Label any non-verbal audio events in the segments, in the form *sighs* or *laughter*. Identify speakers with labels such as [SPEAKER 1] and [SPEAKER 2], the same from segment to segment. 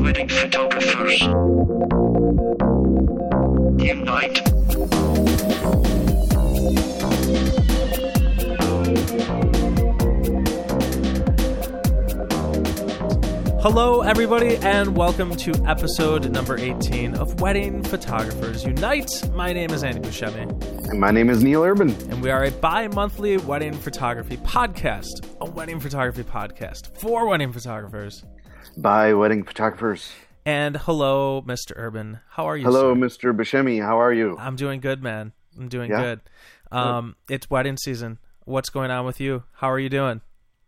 [SPEAKER 1] Wedding photographers. Unite.
[SPEAKER 2] Hello, everybody, and welcome to episode number 18 of Wedding Photographers Unite. My name is Andy Buscemi,
[SPEAKER 3] And my name is Neil Urban.
[SPEAKER 2] and we are a bi monthly wedding photography podcast. A wedding photography podcast for wedding photographers.
[SPEAKER 3] By Wedding Photographers.
[SPEAKER 2] And hello, Mr. Urban. How are you?
[SPEAKER 3] Hello,
[SPEAKER 2] sir?
[SPEAKER 3] Mr. Buscemi. How are you?
[SPEAKER 2] I'm doing good, man. I'm doing
[SPEAKER 3] Yeah?
[SPEAKER 2] good. Um, it's wedding season. What's going on with you? How are you doing?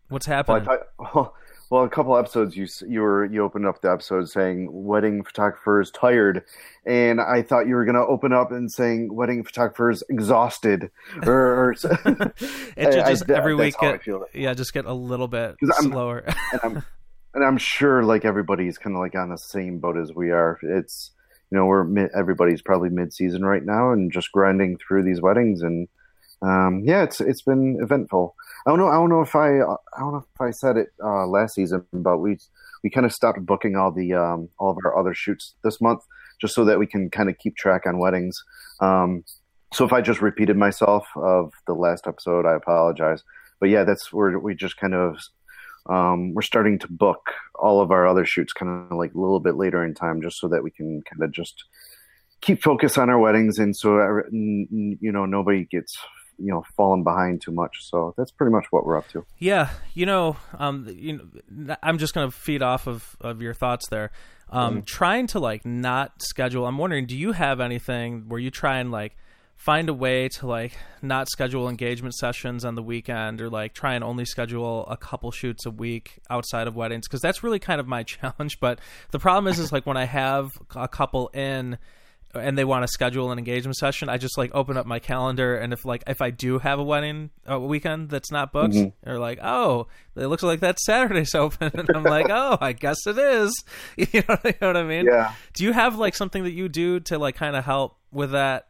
[SPEAKER 2] What's
[SPEAKER 3] Well,
[SPEAKER 2] happening?
[SPEAKER 3] thought, *laughs* well, a couple episodes you you were you opened up the episode saying wedding photographers tired, and I thought you were going to open up and saying wedding photographers exhausted, or, or *laughs*
[SPEAKER 2] it should
[SPEAKER 3] I- I-
[SPEAKER 2] every week get yeah, just get a little bit
[SPEAKER 3] 'Cause I'm-
[SPEAKER 2] slower. *laughs*
[SPEAKER 3] and I'm and I'm sure like everybody's kind of like on the same boat as we are. It's you know we're mid, everybody's probably mid season right now and just grinding through these weddings and um, yeah, it's it's been eventful. I don't know. I don't know if I I don't know if I said it uh, last season, but we we kind of stopped booking all the um, all of our other shoots this month just so that we can kind of keep track on weddings. Um, so if I just repeated myself of the last episode, I apologize. But yeah, that's where we just kind of um, we're starting to book all of our other shoots kind of like a little bit later in time, just so that we can kind of just keep focus on our weddings, and so you know nobody gets you know falling behind too much. So that's pretty much what we're up to.
[SPEAKER 2] Yeah, you know, um, you know, I'm just gonna feed off of, of your thoughts there. Um, Trying to like not schedule. I'm wondering, do you have anything where you try and like find a way to like not schedule engagement sessions on the weekend, or like try and only schedule a couple shoots a week outside of weddings? Because that's really kind of my *laughs* challenge. But the problem is, is like when I have a couple in and they want to schedule an engagement session, I just like open up my calendar, and if like if I do have a wedding a weekend that's not booked, mm-hmm. they're like, oh, it looks like that Saturday's *laughs* open, and I'm like, oh, I guess it is. *laughs* You know, you know what I mean?
[SPEAKER 3] Yeah.
[SPEAKER 2] Do you have like something that you do to like kind of help with that?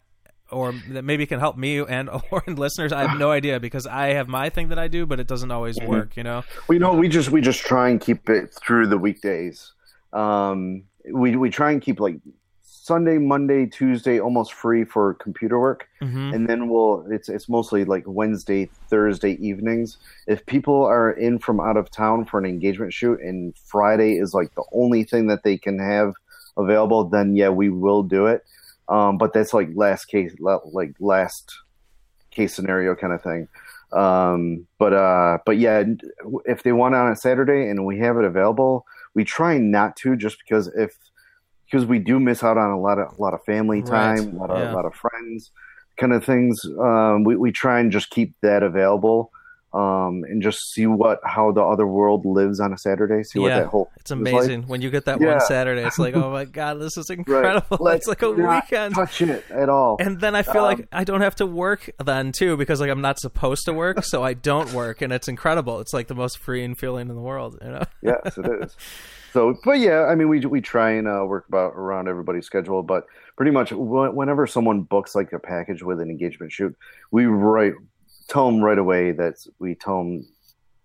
[SPEAKER 2] Or that maybe can help me and *laughs* or and listeners. I have no idea because I have my thing that I do, but it doesn't always mm-hmm. work. You know.
[SPEAKER 3] We know we just we just try and keep it through the weekdays. Um, we we try and keep like Sunday, Monday, Tuesday almost free for computer work,
[SPEAKER 2] hmm
[SPEAKER 3] and then we'll it's it's mostly like Wednesday, Thursday evenings. If people are in from out of town for an engagement shoot, and Friday is like the only thing that they can have available, then yeah, we will do it. Um, but that's like last case, like last case scenario kind of thing. Um, but uh, but yeah, if they want on a Saturday and we have it available, we try not to just because if because we do miss out on a lot of a lot of family
[SPEAKER 2] Right.
[SPEAKER 3] time, a lot of
[SPEAKER 2] Yeah.
[SPEAKER 3] a lot of friends, kind of things. Um, we we try and just keep that available. Um, and just see what how the other world lives on a Saturday. See what that whole
[SPEAKER 2] It's
[SPEAKER 3] is like.
[SPEAKER 2] amazing when you get that one Saturday. It's like, *laughs* oh my god, this is incredible. *laughs*
[SPEAKER 3] Let's
[SPEAKER 2] it's like a weekend.
[SPEAKER 3] touch it at all.
[SPEAKER 2] And then I feel
[SPEAKER 3] Um,
[SPEAKER 2] like I don't have to work then too because like I'm not supposed to work, so I don't work, and it's incredible. It's like the most freeing feeling in the world, you know.
[SPEAKER 3] yes, it is. *laughs* So, but yeah, I mean, we we try and uh, work about around everybody's schedule, but pretty much wh- whenever someone books like a package with an engagement shoot, we write tell them right away that we tell them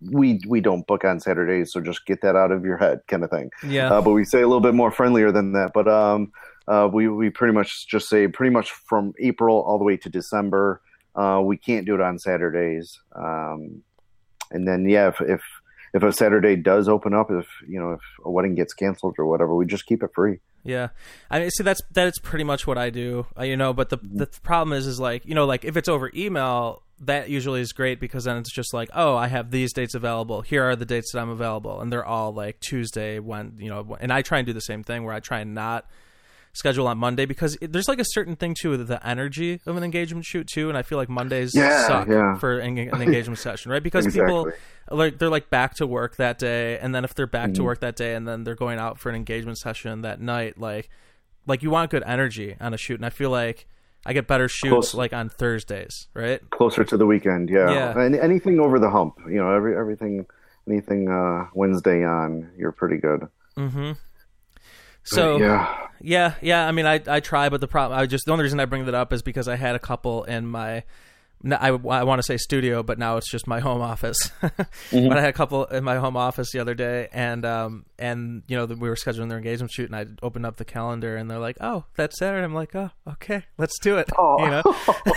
[SPEAKER 3] we we don't book on Saturdays, so just get that out of your head, kind of thing.
[SPEAKER 2] Yeah.
[SPEAKER 3] Uh, but we say a little bit more friendlier than that. But um, uh, we we pretty much just say pretty much from April all the way to December, uh, we can't do it on Saturdays. Um, and then yeah, if, if if a Saturday does open up, if you know if a wedding gets canceled or whatever, we just keep it free.
[SPEAKER 2] Yeah, I mean, see, that's that's pretty much what I do, uh, you know. But the the problem is, is like, you know, like if it's over email, that usually is great because then it's just like, oh, I have these dates available. Here are the dates that I'm available, and they're all like Tuesday when you know. And I try and do the same thing where I try and not schedule on Monday because it, there's like a certain thing too to the energy of an engagement shoot too, and I feel like Mondays
[SPEAKER 3] Yeah,
[SPEAKER 2] suck
[SPEAKER 3] yeah.
[SPEAKER 2] for an, an engagement session, right? Because people like they're like back to work that day, and then if they're back
[SPEAKER 3] Mm-hmm.
[SPEAKER 2] to work that day, and then they're going out for an engagement session that night, like like you want good energy on a shoot, and I feel like I get better shoots
[SPEAKER 3] Close.
[SPEAKER 2] like on Thursdays, right?
[SPEAKER 3] Closer to the weekend, yeah.
[SPEAKER 2] Yeah.
[SPEAKER 3] And anything over the hump, you know, every everything, anything uh, Wednesday on, you're pretty good.
[SPEAKER 2] Mm-hmm. So
[SPEAKER 3] yeah,
[SPEAKER 2] Yeah, yeah. I mean, I I try, but the problem, I just the only reason I bring that up is because I had a couple in my I, I want to say studio, but now it's just my home office. *laughs*
[SPEAKER 3] Mm-hmm.
[SPEAKER 2] But I had a couple in my home office the other day, and um, and you know the, we were scheduling their engagement shoot, and I opened up the calendar, and they're like, "Oh, that's Saturday." I'm like, "Oh, okay, let's do it."
[SPEAKER 3] Oh. *laughs*
[SPEAKER 2] You know, *laughs*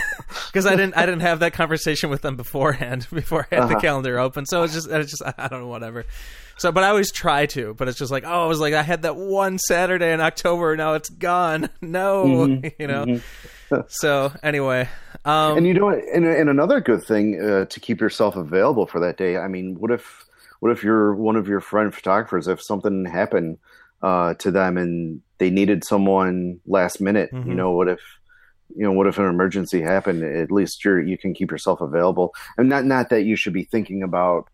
[SPEAKER 2] because I didn't I didn't have that conversation with them beforehand before I had
[SPEAKER 3] Uh-huh.
[SPEAKER 2] the calendar open, so it's just it's just I don't know whatever. So, but I always try to, but it's just like, oh, I was like, I had that one Saturday in October, now it's gone. No,
[SPEAKER 3] Mm-hmm.
[SPEAKER 2] you know. So anyway, um,
[SPEAKER 3] And you know, and, and another good thing uh, to keep yourself available for that day. I mean, what if what if you're one of your friend photographers? If something happened uh, to them and they needed someone last minute,
[SPEAKER 2] Mhm.
[SPEAKER 3] you know, what if you know what if an emergency happened? At least you're you can keep yourself available, and not not that you should be thinking about.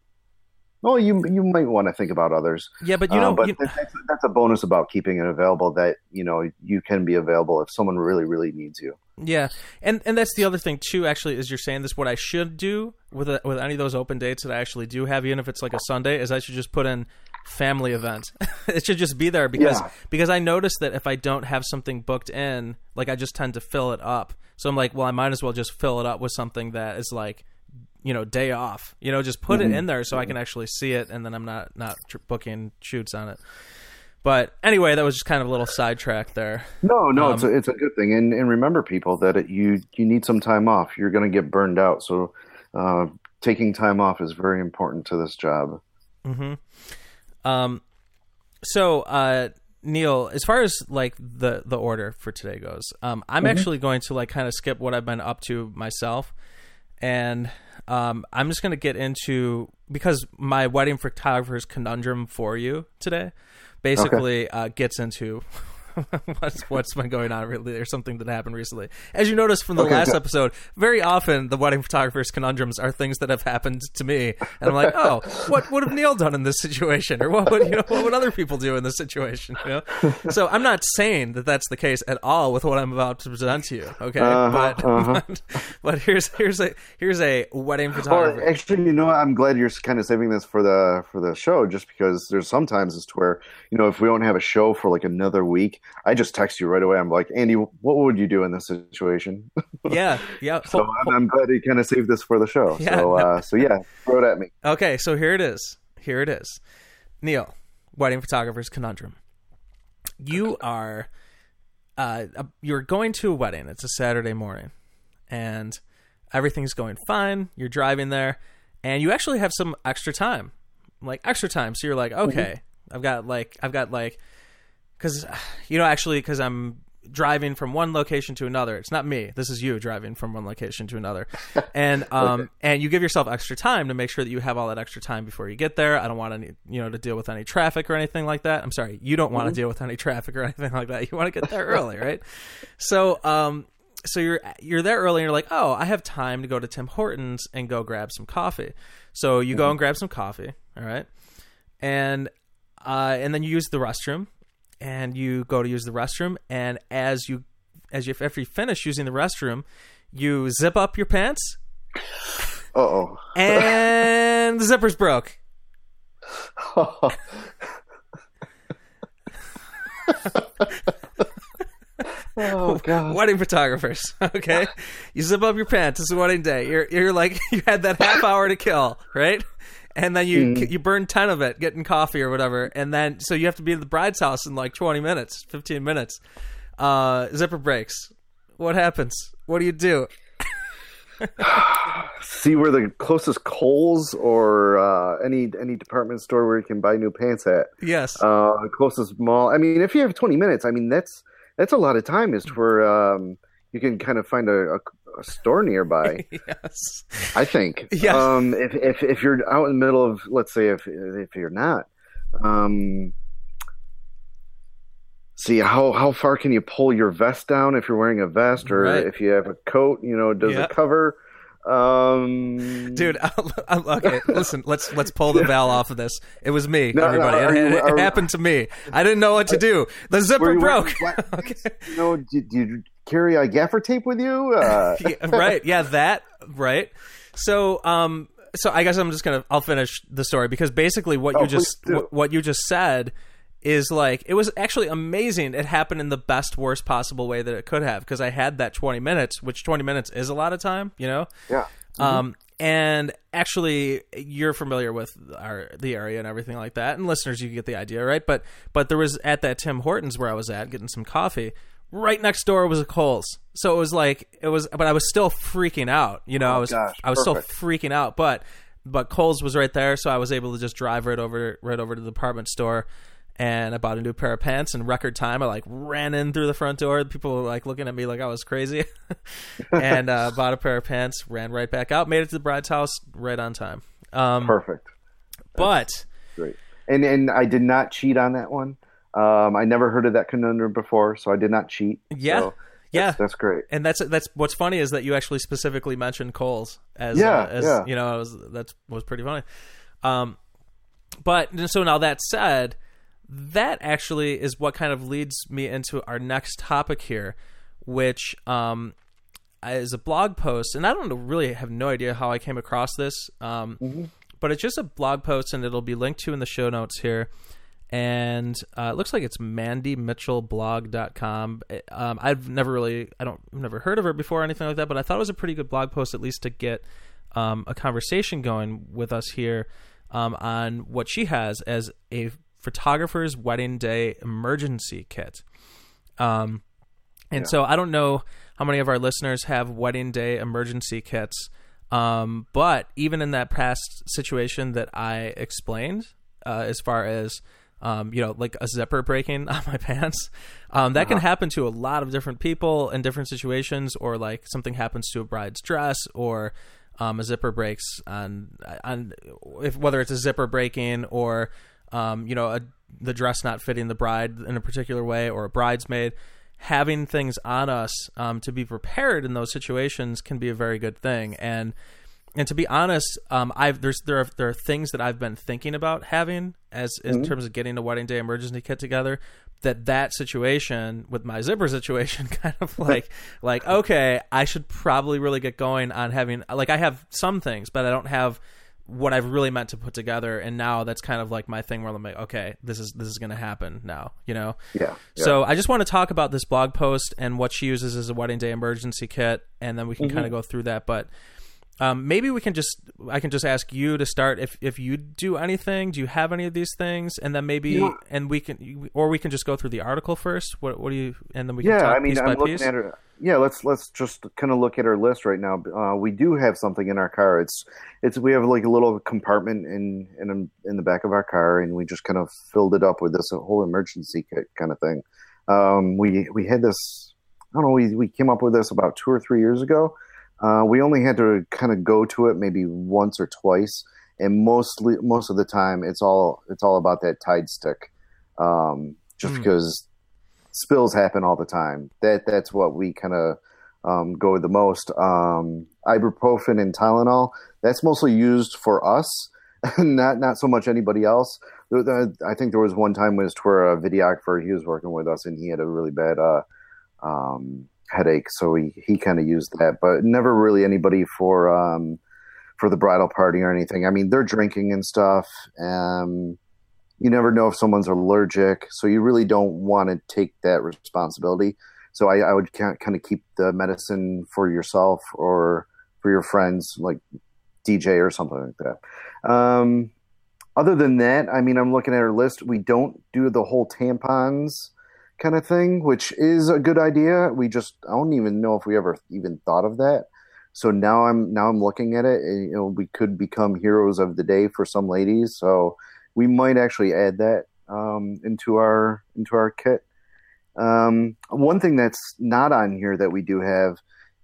[SPEAKER 3] Well, you you might want to think about others,
[SPEAKER 2] yeah, but you
[SPEAKER 3] uh,
[SPEAKER 2] know,
[SPEAKER 3] but
[SPEAKER 2] you-
[SPEAKER 3] that's, that's a bonus about keeping it available. That you know you can be available if someone really really needs you.
[SPEAKER 2] Yeah, and and that's the other thing too. Actually, is you're saying this. What I should do with a, with any of those open dates that I actually do have, even if it's like a Sunday, is I should just put in family event. *laughs* it should just be there because
[SPEAKER 3] Yeah.
[SPEAKER 2] because I notice that if I don't have something booked in, like I just tend to fill it up. So I'm like, well, I might as well just fill it up with something that is like, you know, day off. You know, just put it mm-hmm. in there so I mm-hmm. can actually see it, and then I'm not not tr- booking shoots on it. But anyway, that was just kind of a little sidetrack there.
[SPEAKER 3] No, no, it's
[SPEAKER 2] Um,
[SPEAKER 3] a, it's a good thing, and and remember, people, that it, you you need some time off. You're going to get burned out, so uh, taking time off is very important to this job.
[SPEAKER 2] Mm-hmm. Um, so uh, Neil, as far as like the the order for today goes, um, I'm actually going to like kind of skip what I've been up to myself, and um, I'm just going to get into because my wedding photographer's conundrum for you today basically uh, gets into. *laughs* what's what's been going on really? Or something that happened recently. As you noticed from the
[SPEAKER 3] Okay,
[SPEAKER 2] last
[SPEAKER 3] go-
[SPEAKER 2] episode very often the wedding photographer's conundrums are things that have happened to me. And i'm like oh what would have neil done in this situation? Or what would you know what would other people do in this situation you know? So i'm not saying that that's the case at all with what i'm about to present to you okay?
[SPEAKER 3] Uh-huh,
[SPEAKER 2] but,
[SPEAKER 3] uh-huh. *laughs*
[SPEAKER 2] but but here's here's a here's a wedding photographer.
[SPEAKER 3] actually, you know. I'm glad you're kind of saving this for the for the show, just because there's sometimes it's to where you know if we don't have a show for like another week, I just text you right away. I'm like, Andy, what would you do in this situation? *laughs*
[SPEAKER 2] yeah yeah *laughs*
[SPEAKER 3] so I'm, I'm glad he kind of saved this for the show.
[SPEAKER 2] Yeah,
[SPEAKER 3] so uh, so yeah, throw it at me.
[SPEAKER 2] Okay, so here it is. Here it is. Neil, wedding photographer's conundrum. You are uh you're going to a wedding. It's a Saturday morning and everything's going fine. You're driving there and you actually have some extra time. Like extra time. So you're like, "Okay, I've got like I've got like cuz *sighs* you know actually cuz I'm driving from one location to another. It's not me. This is you driving from one location to another. *laughs* And um and you give yourself extra time to make sure that you have all that extra time before you get there. I don't want any you know to deal with any traffic or anything like that. I'm sorry. You don't want to deal with any traffic or anything like that. You want to get there early, *laughs* right? So um so you're you're there early and you're like, "Oh, I have time to go to Tim Hortons and go grab some coffee." So you go and grab some coffee, all right? And uh and then you use the restroom and you go to use the restroom and as you as you after you finish using the restroom you zip up your pants.
[SPEAKER 3] Uh oh.
[SPEAKER 2] and the zippers broke.
[SPEAKER 3] Oh god.
[SPEAKER 2] wedding photographers *laughs* okay? You zip up your pants. It's a wedding day. You're you're like *laughs* you had that half hour to kill right and then you you burn 10 of it getting coffee or whatever and then so you have to be at the bride's house in like 20 minutes 15 minutes uh zipper breaks what happens what do you do *sighs*
[SPEAKER 3] see where the closest Kohl's or uh, any any department store where you can buy new pants at.
[SPEAKER 2] yes
[SPEAKER 3] Uh, closest mall. I mean, if you have 20 minutes, I mean that's that's a lot of time. Is where um, you can kind of find a, a, a store nearby. *laughs*
[SPEAKER 2] yes
[SPEAKER 3] I think.
[SPEAKER 2] Yeah.
[SPEAKER 3] Um, if if if you're out in the middle of, let's say, if if you're not, um, see how how far can you pull your vest down if you're wearing a vest, or
[SPEAKER 2] Right.
[SPEAKER 3] if you have a coat, you know, does
[SPEAKER 2] Yeah.
[SPEAKER 3] it cover? Um,
[SPEAKER 2] dude *laughs* I'll, I'll- okay listen let's let's pull the veil off of this it was me
[SPEAKER 3] No, no,
[SPEAKER 2] everybody
[SPEAKER 3] are
[SPEAKER 2] it,
[SPEAKER 3] you-
[SPEAKER 2] it
[SPEAKER 3] are-
[SPEAKER 2] happened to me i didn't know what to do the zipper broke *laughs* okay
[SPEAKER 3] pants? You know, did, did you carry a gaffer tape with you? Uh, *laughs*
[SPEAKER 2] yeah, right yeah that right so um so i guess i'm just gonna i'll finish the story because basically what
[SPEAKER 3] Oh,
[SPEAKER 2] you just what, what you just said is like it was actually amazing. It happened in the best worst possible way that it could have because I had that 20 minutes, which 20 minutes is a lot of time, you know.
[SPEAKER 3] Yeah.
[SPEAKER 2] Um, and actually, you're familiar with our the area and everything like that, and listeners, you get the idea, right? But but there was at that Tim Hortons where I was at getting some coffee. Right next door was a Kohl's, so it was like it was, but I was still freaking out. You know,
[SPEAKER 3] Oh,
[SPEAKER 2] I was
[SPEAKER 3] gosh,
[SPEAKER 2] I was
[SPEAKER 3] perfect.
[SPEAKER 2] still freaking out, but but Kohl's was right there, so I was able to just drive right over right over to the department store. And I bought a new pair of pants in record time. I like ran in through the front door. People were like looking at me like I was crazy. *laughs* and uh, *laughs* bought a pair of pants, ran right back out, made it to the bride's house right on time. Um,
[SPEAKER 3] Perfect.
[SPEAKER 2] but
[SPEAKER 3] Great. And and I did not cheat on that one. Um, I never heard of that conundrum before, so I did not cheat.
[SPEAKER 2] Yeah.
[SPEAKER 3] So
[SPEAKER 2] yeah,
[SPEAKER 3] that's, that's great.
[SPEAKER 2] and that's that's what's funny is that you actually specifically mentioned Kohl's as
[SPEAKER 3] Yeah,
[SPEAKER 2] uh, as
[SPEAKER 3] yeah.
[SPEAKER 2] you know was that was pretty funny. Um, but so now that said, that actually is what kind of leads me into our next topic here, which um is a blog post, and I don't really have no idea how I came across this. Um, but it's just a blog post, and it'll be linked to in the show notes here. And uh, it looks like it's mandymitchellblog.com. Um, I've never really, I don't, I've never heard of her before or anything like that, but I thought it was a pretty good blog post, at least to get um, a conversation going with us here um, on what she has as a photographer's wedding day emergency kit. Um, and so I don't know how many of our listeners have wedding day emergency kits. Um, but even in that past situation that I explained, uh, as far as um, you know, like a zipper breaking *laughs* on my pants, um, that can happen to a lot of different people in different situations, or like something happens to a bride's dress, or um, a zipper breaks on on if whether it's a zipper breaking or um, you know a, the dress not fitting the bride in a particular way, or a bridesmaid. Having things on us um, to be prepared in those situations can be a very good thing. And and to be honest, um, I've there's there are there are things that I've been thinking about having as in terms of getting a wedding day emergency kit together. That that situation with my zipper situation *laughs* kind of like like okay, I should probably really get going on having like I have some things, but I don't have what I've really meant to put together. And now that's kind of like my thing where I'm like, okay, this is this is going to happen now, you know.
[SPEAKER 3] Yeah. yeah.
[SPEAKER 2] So I just want to talk about this blog post and what she uses as a wedding day emergency kit, and then we can
[SPEAKER 3] Mm-hmm.
[SPEAKER 2] kind of go through that. But um, maybe we can just I can just ask you to start if if you do anything. Do you have any of these things? And then maybe
[SPEAKER 3] Yeah.
[SPEAKER 2] and we can or we can just go through the article first. What what do you and then we can
[SPEAKER 3] yeah, I mean, I'm looking
[SPEAKER 2] piece.
[SPEAKER 3] at it. Yeah, let's let's just kind of look at our list right now. Uh, we do have something in our car. It's it's we have like a little compartment in in in the back of our car, and we just kind of filled it up with this whole emergency kit kind of thing. Um, we we had this. I don't know. We we came up with this about two or three years ago. Uh, we only had to kind of go to it maybe once or twice, and mostly most of the time it's all it's all about that Tide stick, um, just
[SPEAKER 2] Hmm.
[SPEAKER 3] because spills happen all the time. That that's what we kind of um, go with the most. Um, ibuprofen and Tylenol. That's mostly used for us, *laughs* not not so much anybody else. I think there was one time was where a videographer he was working with us and he had a really bad uh, um, headache, so he he kind of used that, but never really anybody for. Um, for the bridal party or anything. I mean, they're drinking and stuff. Um, you never know if someone's allergic, so you really don't want to take that responsibility. So I, I would kind of keep the medicine for yourself or for your friends, like DJ or something like that. Um, other than that, I mean, I'm looking at our list. We don't do the whole tampons kind of thing, which is a good idea. We just I don't even know if we ever even thought of that. So now I'm now I'm looking at it. And, you know, we could become heroes of the day for some ladies. So we might actually add that um, into our into our kit. Um, one thing that's not on here that we do have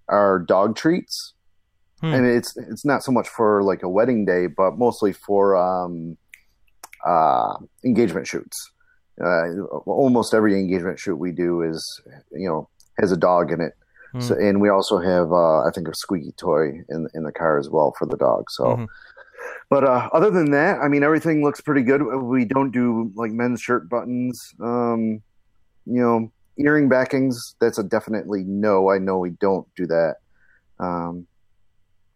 [SPEAKER 3] are dog treats,
[SPEAKER 2] Hmm.
[SPEAKER 3] and it's it's not so much for like a wedding day, but mostly for um, uh, engagement shoots. Uh, almost every engagement shoot we do is you know has a dog in it.
[SPEAKER 2] Hmm.
[SPEAKER 3] So, and we also have, uh, I think, a squeaky toy in in the car as well for the dog. So,
[SPEAKER 2] Mhm.
[SPEAKER 3] but uh, other than that, I mean, everything looks pretty good. We don't do like men's shirt buttons. Um, you know, earring backings. That's a definitely no. I know we don't do that. Um,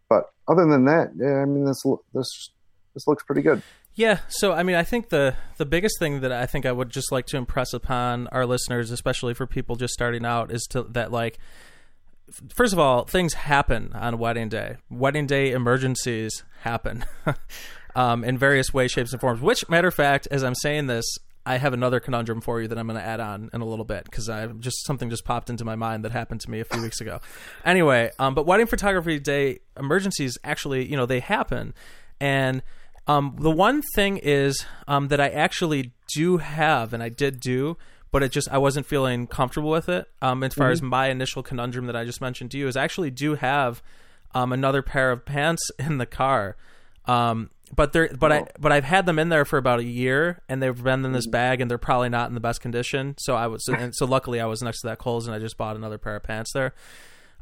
[SPEAKER 3] but other than that, yeah, I mean, this this this looks pretty good.
[SPEAKER 2] Yeah, so I mean, I think the the biggest thing that I think I would just like to impress upon our listeners, especially for people just starting out, is to that like first of all, things happen on wedding day. Wedding day emergencies happen *laughs* um, in various ways, shapes, and forms. Which, matter of fact, as I'm saying this, I have another conundrum for you that I'm going to add on in a little bit because I just something just popped into my mind that happened to me a few weeks ago. Anyway, um, but wedding photography day emergencies actually, you know, they happen, and um, the one thing is um, that I actually do have, and I did do, but it just I wasn't feeling comfortable with it. Um, as far
[SPEAKER 3] Mm-hmm.
[SPEAKER 2] as my initial conundrum that I just mentioned to you is, I actually do have um, another pair of pants *laughs* in the car. Um, but they're but I
[SPEAKER 3] Oh.
[SPEAKER 2] but I've had them in there for about a year, and they've been in this
[SPEAKER 3] Mm-hmm.
[SPEAKER 2] bag, and they're probably not in the best condition. So I was and so luckily I was next to that Kohl's, and I just bought another pair of pants there.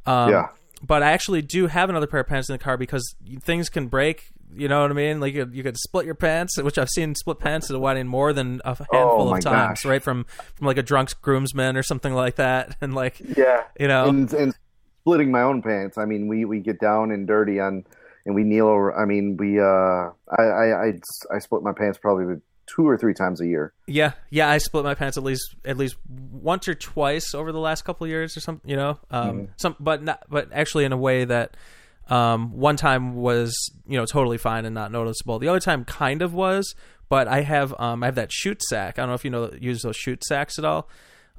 [SPEAKER 2] Um,
[SPEAKER 3] Yeah.
[SPEAKER 2] But I actually do have another pair of pants in the car because things can break. You know what I mean? Like you, you could split your pants, which I've seen split pants at a wedding more than a handful
[SPEAKER 3] Oh,
[SPEAKER 2] of times,
[SPEAKER 3] gosh.
[SPEAKER 2] right? From from like a drunk groomsman or something like that, *laughs* and like
[SPEAKER 3] Yeah.
[SPEAKER 2] you know,
[SPEAKER 3] and, and splitting my own pants. I mean, we, we get down and dirty on, and we kneel over. I mean, we uh, I I I, I split my pants probably two or three times a year.
[SPEAKER 2] Yeah, yeah, I split my pants at least at least once or twice over the last couple of years or something, you know. Um some but not but actually in a way that um one time was, you know, totally fine and not noticeable. The other time kind of was, but I have um I have that shoot sack. I don't know if you know use those shoot sacks at all.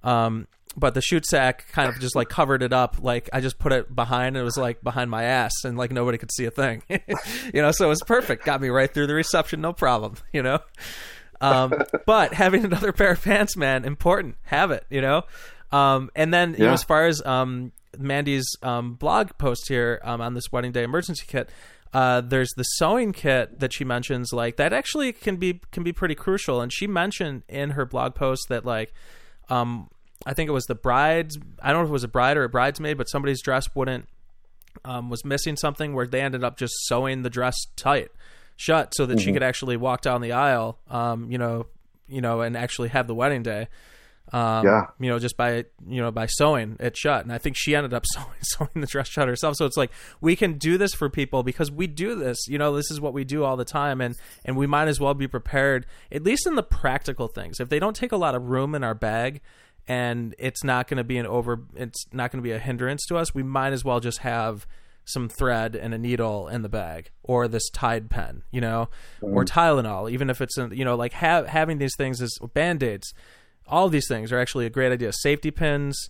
[SPEAKER 2] Um but the shoot sack kind of just like covered it up like I just put it behind and it was like behind my ass and like nobody could see a thing. *laughs* you know, so it was perfect. Got me right through the reception, no problem, *laughs* you know. Um, *laughs* but having another pair of pants, man, important. Have it, you know. Um, and then you know, as far as um, Mandy's um, blog post here um, on this wedding day emergency kit, uh, there's the sewing kit that she mentions. Like that actually can be can be pretty crucial. And she mentioned in her blog post that like, um, I think it was the bride's. I don't know if it was a bride or a bridesmaid, but somebody's dress wouldn't um, was missing something where they ended up just sewing the dress tight shut so that she could actually walk down the aisle um, you know you know and actually have the wedding day um,
[SPEAKER 3] Yeah.
[SPEAKER 2] you know just by you know by sewing it shut. And i think she ended up *laughs* sewing, sewing the dress shut herself. So it's like we can do this for people because we do this you know this is what we do all the time. And and we might as well be prepared at least in the practical things. If they don't take a lot of room in our bag and it's not going to be an over it's not going to be a hindrance to us we might as well just have some thread and a needle in the bag or this tide pen you know or tylenol even if it's in, you know like ha- having these things as band-aids all of these things are actually a great idea safety pins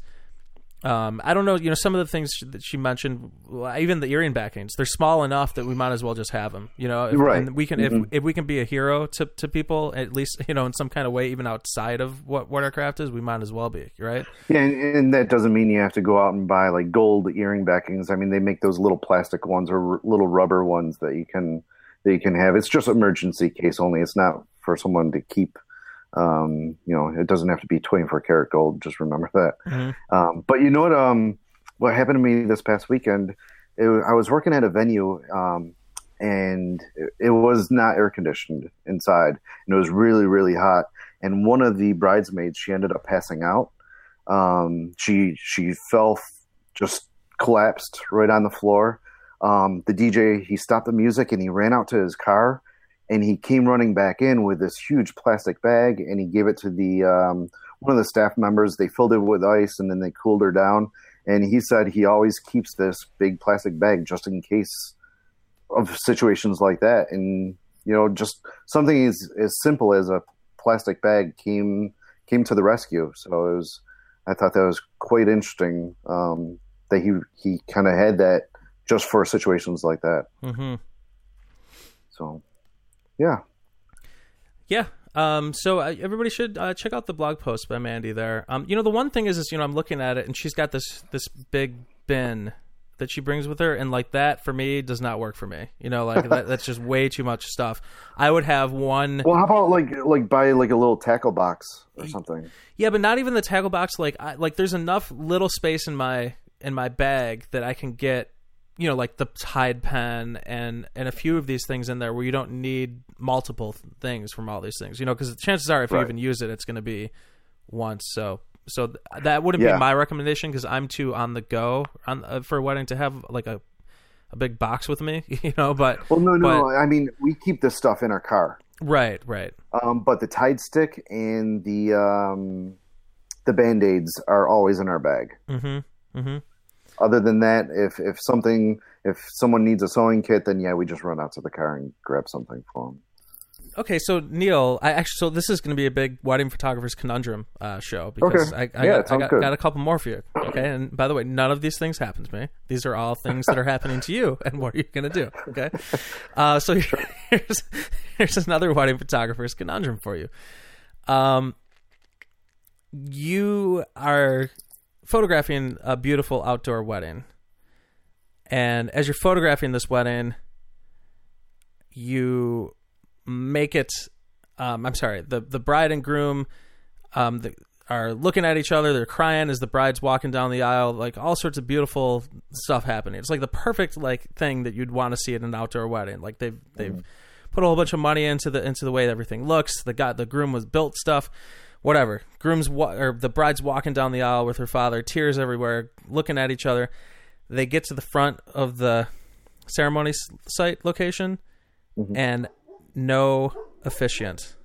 [SPEAKER 2] um, I don't know, you know, some of the things that she mentioned, even the earring backings, they're small enough that we might as well just have them, you know, if,
[SPEAKER 3] Right.
[SPEAKER 2] and we can, if, if we can be a hero to, to people, at least, you know, in some kind of way, even outside of what, what our craft is, we might as well be, right?
[SPEAKER 3] Yeah, and, and that doesn't mean you have to go out and buy like gold earring backings. I mean, they make those little plastic ones or r- little rubber ones that you can that you can have. It's just emergency case only. It's not for someone to keep. Um, you know, it doesn't have to be 24 karat gold. Just remember that. Um, but you know what? Um, what happened to me this past weekend? It, I was working at a venue, um, and it, it was not air conditioned inside, and it was really, really hot. And one of the bridesmaids, she ended up passing out. Um, she she fell, just collapsed right on the floor. Um, the DJ he stopped the music and he ran out to his car, and he came running back in with this huge plastic bag, and he gave it to the um, one of the staff members. They filled it with ice, and then they cooled her down. And he said he always keeps this big plastic bag just in case of situations like that. And you know, just something as as simple as a plastic bag came came to the rescue. So it was, I thought that was quite interesting um, that he he kind of had that just for situations like that.
[SPEAKER 2] Mm-hmm.
[SPEAKER 3] So yeah,
[SPEAKER 2] Yeah. Um, so uh, everybody should uh, check out the blog post by Mandy there. Um, you know, the one thing is, is you know, I'm looking at it, and she's got this this big bin that she brings with her, and like that for me does not work for me. You know, like that, that's just way too much stuff. I would have one.
[SPEAKER 3] well, how about like like buy like a little tackle box or something?
[SPEAKER 2] Yeah, but not even the tackle box. Like, I, like there's enough little space in my in my bag that I can get, you know, like the Tide pen and and a few of these things in there where you don't need multiple th- things from all these things. You know, because chances are if you even use it, it's going to be once. So so th- that wouldn't
[SPEAKER 3] Yeah.
[SPEAKER 2] be my recommendation because I'm too on the go on uh, for a wedding to have like a a big box with me. *laughs* You know, but
[SPEAKER 3] Well, no, no.
[SPEAKER 2] but-
[SPEAKER 3] I mean, we keep this stuff in our car.
[SPEAKER 2] Right, right.
[SPEAKER 3] Um, but the Tide stick and the um, the band aids are always in our bag.
[SPEAKER 2] Mm-hmm. Mm-hmm.
[SPEAKER 3] Other than that, if if something if someone needs a sewing kit, then yeah, we just run out to the car and grab something for them.
[SPEAKER 2] Okay, so Neil, I actually so this is going to be a big wedding photographers conundrum uh, show because
[SPEAKER 3] Okay.
[SPEAKER 2] I, I,
[SPEAKER 3] Yeah,
[SPEAKER 2] got, I got, got a couple more for you. Okay, and by the way, none of these things happen to me. These are all things that are happening to you, *laughs* and what are you going to do? Okay, uh, so *laughs* here's here's another wedding photographer's conundrum for you. Um, you are photographing a beautiful outdoor wedding, and as you're photographing this wedding, you make it um, i'm sorry the the bride and groom um, the, are looking at each other they're crying as the bride's walking down the aisle like all sorts of beautiful stuff happening. It's like the perfect like thing that you'd want to see at an outdoor wedding. Like they've they've put a whole bunch of money into the into the way everything looks. The guy the groom was built stuff whatever groom's wa- or the bride's walking down the aisle with her father tears everywhere looking at each other they get to the front of the ceremony site location and no officiant. *laughs*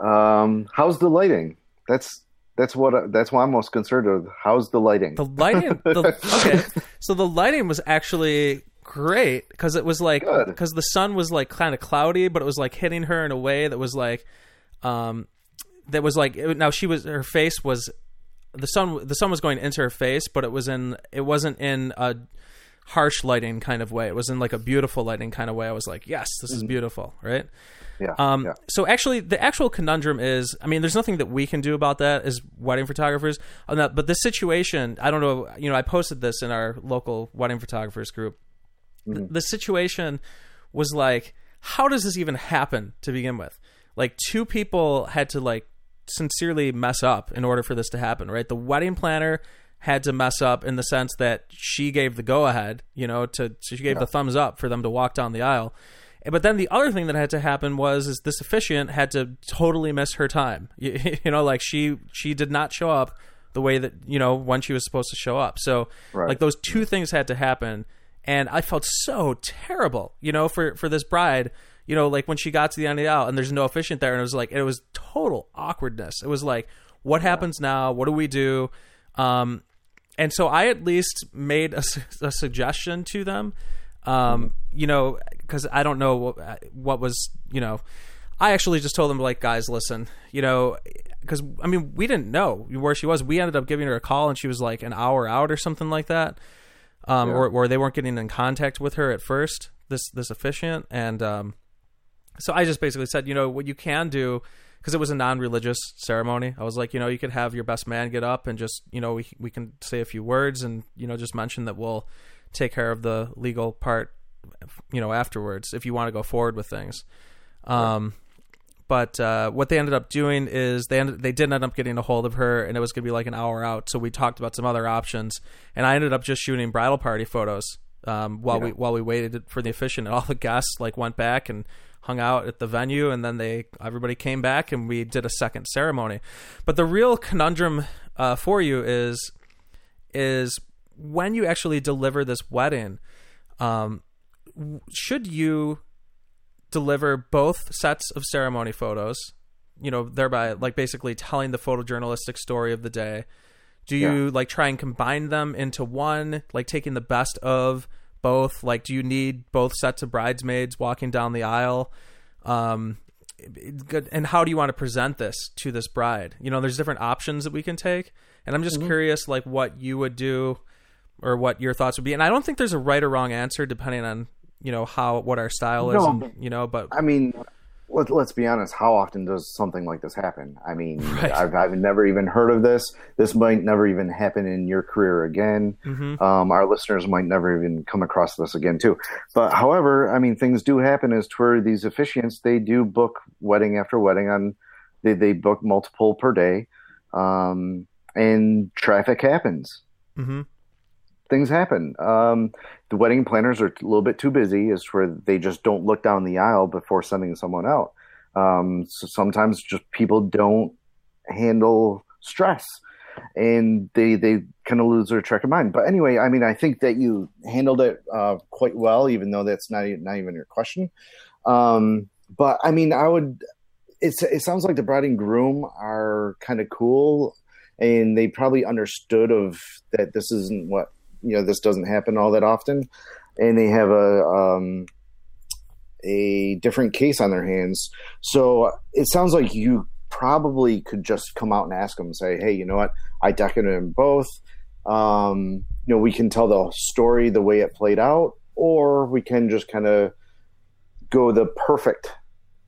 [SPEAKER 3] Um, how's the lighting? That's that's what that's what I'm most concerned with. How's the lighting?
[SPEAKER 2] The lighting, the, *laughs* okay, so the lighting was actually great because it was like because the sun was like kind of cloudy, but it was like hitting her in a way that was like, um, that was like it- now she was her face was the sun the sun was going into her face, but it was in it wasn't in a harsh lighting kind of way. It was in like a beautiful lighting kind of way. I was like, yes, this is beautiful, right?
[SPEAKER 3] yeah,
[SPEAKER 2] Um,
[SPEAKER 3] yeah.
[SPEAKER 2] So actually, the actual conundrum is, I mean, there's nothing that we can do about that as wedding photographers. That, but this situation, I don't know. You know, I posted this in our local wedding photographers group. The, the situation was like, how does this even happen to begin with? Like, two people had to like sincerely mess up in order for this to happen, right? The wedding planner had to mess up in the sense that she gave the go ahead, you know, to she gave the thumbs up for them to walk down the aisle. But then the other thing that had to happen was is this officiant had to totally miss her time. *laughs* You, you know, like she she did not show up the way that you know when she was supposed to show up. So
[SPEAKER 3] Right.
[SPEAKER 2] like those two things had to happen, and I felt so terrible, you know, for for this bride. You know, like when she got to the end of the aisle and there's no officiant there, and it was like it was total awkwardness. It was like, what happens now? What do we do? Um, and so I at least made a, a suggestion to them. Um, you know, because I don't know what, what was, you know, I actually just told them like, guys, listen, you know, because I mean, we didn't know where she was. We ended up giving her a call, and she was like an hour out or something like that. Um, or, or they weren't getting in contact with her at first. This this officiant, and um, so I just basically said, you know, what you can do because it was a non-religious ceremony. I was like, you know, you could have your best man get up and just, you know, we we can say a few words and you know just mention that we'll take care of the legal part, you know, afterwards if you want to go forward with things. Um, but uh, what they ended up doing is they ended, they did end up getting a hold of her, and it was going to be like an hour out. So we talked about some other options, and I ended up just shooting bridal party photos um, while we while we waited for the officiant. And all the guests like went back and hung out at the venue, and then they everybody came back, and we did a second ceremony. But the real conundrum uh, for you is is when you actually deliver this wedding. Um, should you deliver both sets of ceremony photos, you know, thereby like basically telling the photojournalistic story of the day. Do you like try and combine them into one, like taking the best of both? Like, do you need both sets of bridesmaids walking down the aisle? Um, good. And how do you want to present this to this bride? You know, there's different options that we can take, and I'm just curious, like, what you would do or what your thoughts would be. And I don't think there's a right or wrong answer depending on you know how what our style is,
[SPEAKER 3] No,
[SPEAKER 2] and, you know. But
[SPEAKER 3] I mean, let, let's be honest. How often does something like this happen? I mean, *laughs*
[SPEAKER 2] Right.
[SPEAKER 3] I've, I've never even heard of this. This might never even happen in your career again.
[SPEAKER 2] Mhm.
[SPEAKER 3] Um, our listeners might never even come across this again, too. But however, I mean, things do happen as to where these officiants they do book wedding after wedding on. They they book multiple per day, um, and traffic happens
[SPEAKER 2] Mhm.
[SPEAKER 3] Things happen. Um, the wedding planners are a little bit too busy, is where they just don't look down the aisle before sending someone out. Um, so sometimes just people don't handle stress. and they they kind of lose their track of mind. But anyway, I mean, I think that you handled it uh, quite well, even though that's not not even your question. Um, but I mean, I would. It's it sounds like the bride and groom are kind of cool, and they probably understood of that this isn't what you know. This doesn't happen all that often, and they have a um, a different case on their hands. So it sounds like you probably could just come out and ask them and say, "Hey, you know what? I decorated them both. Um, you know, we can tell the story the way it played out, or we can just kind of go the perfect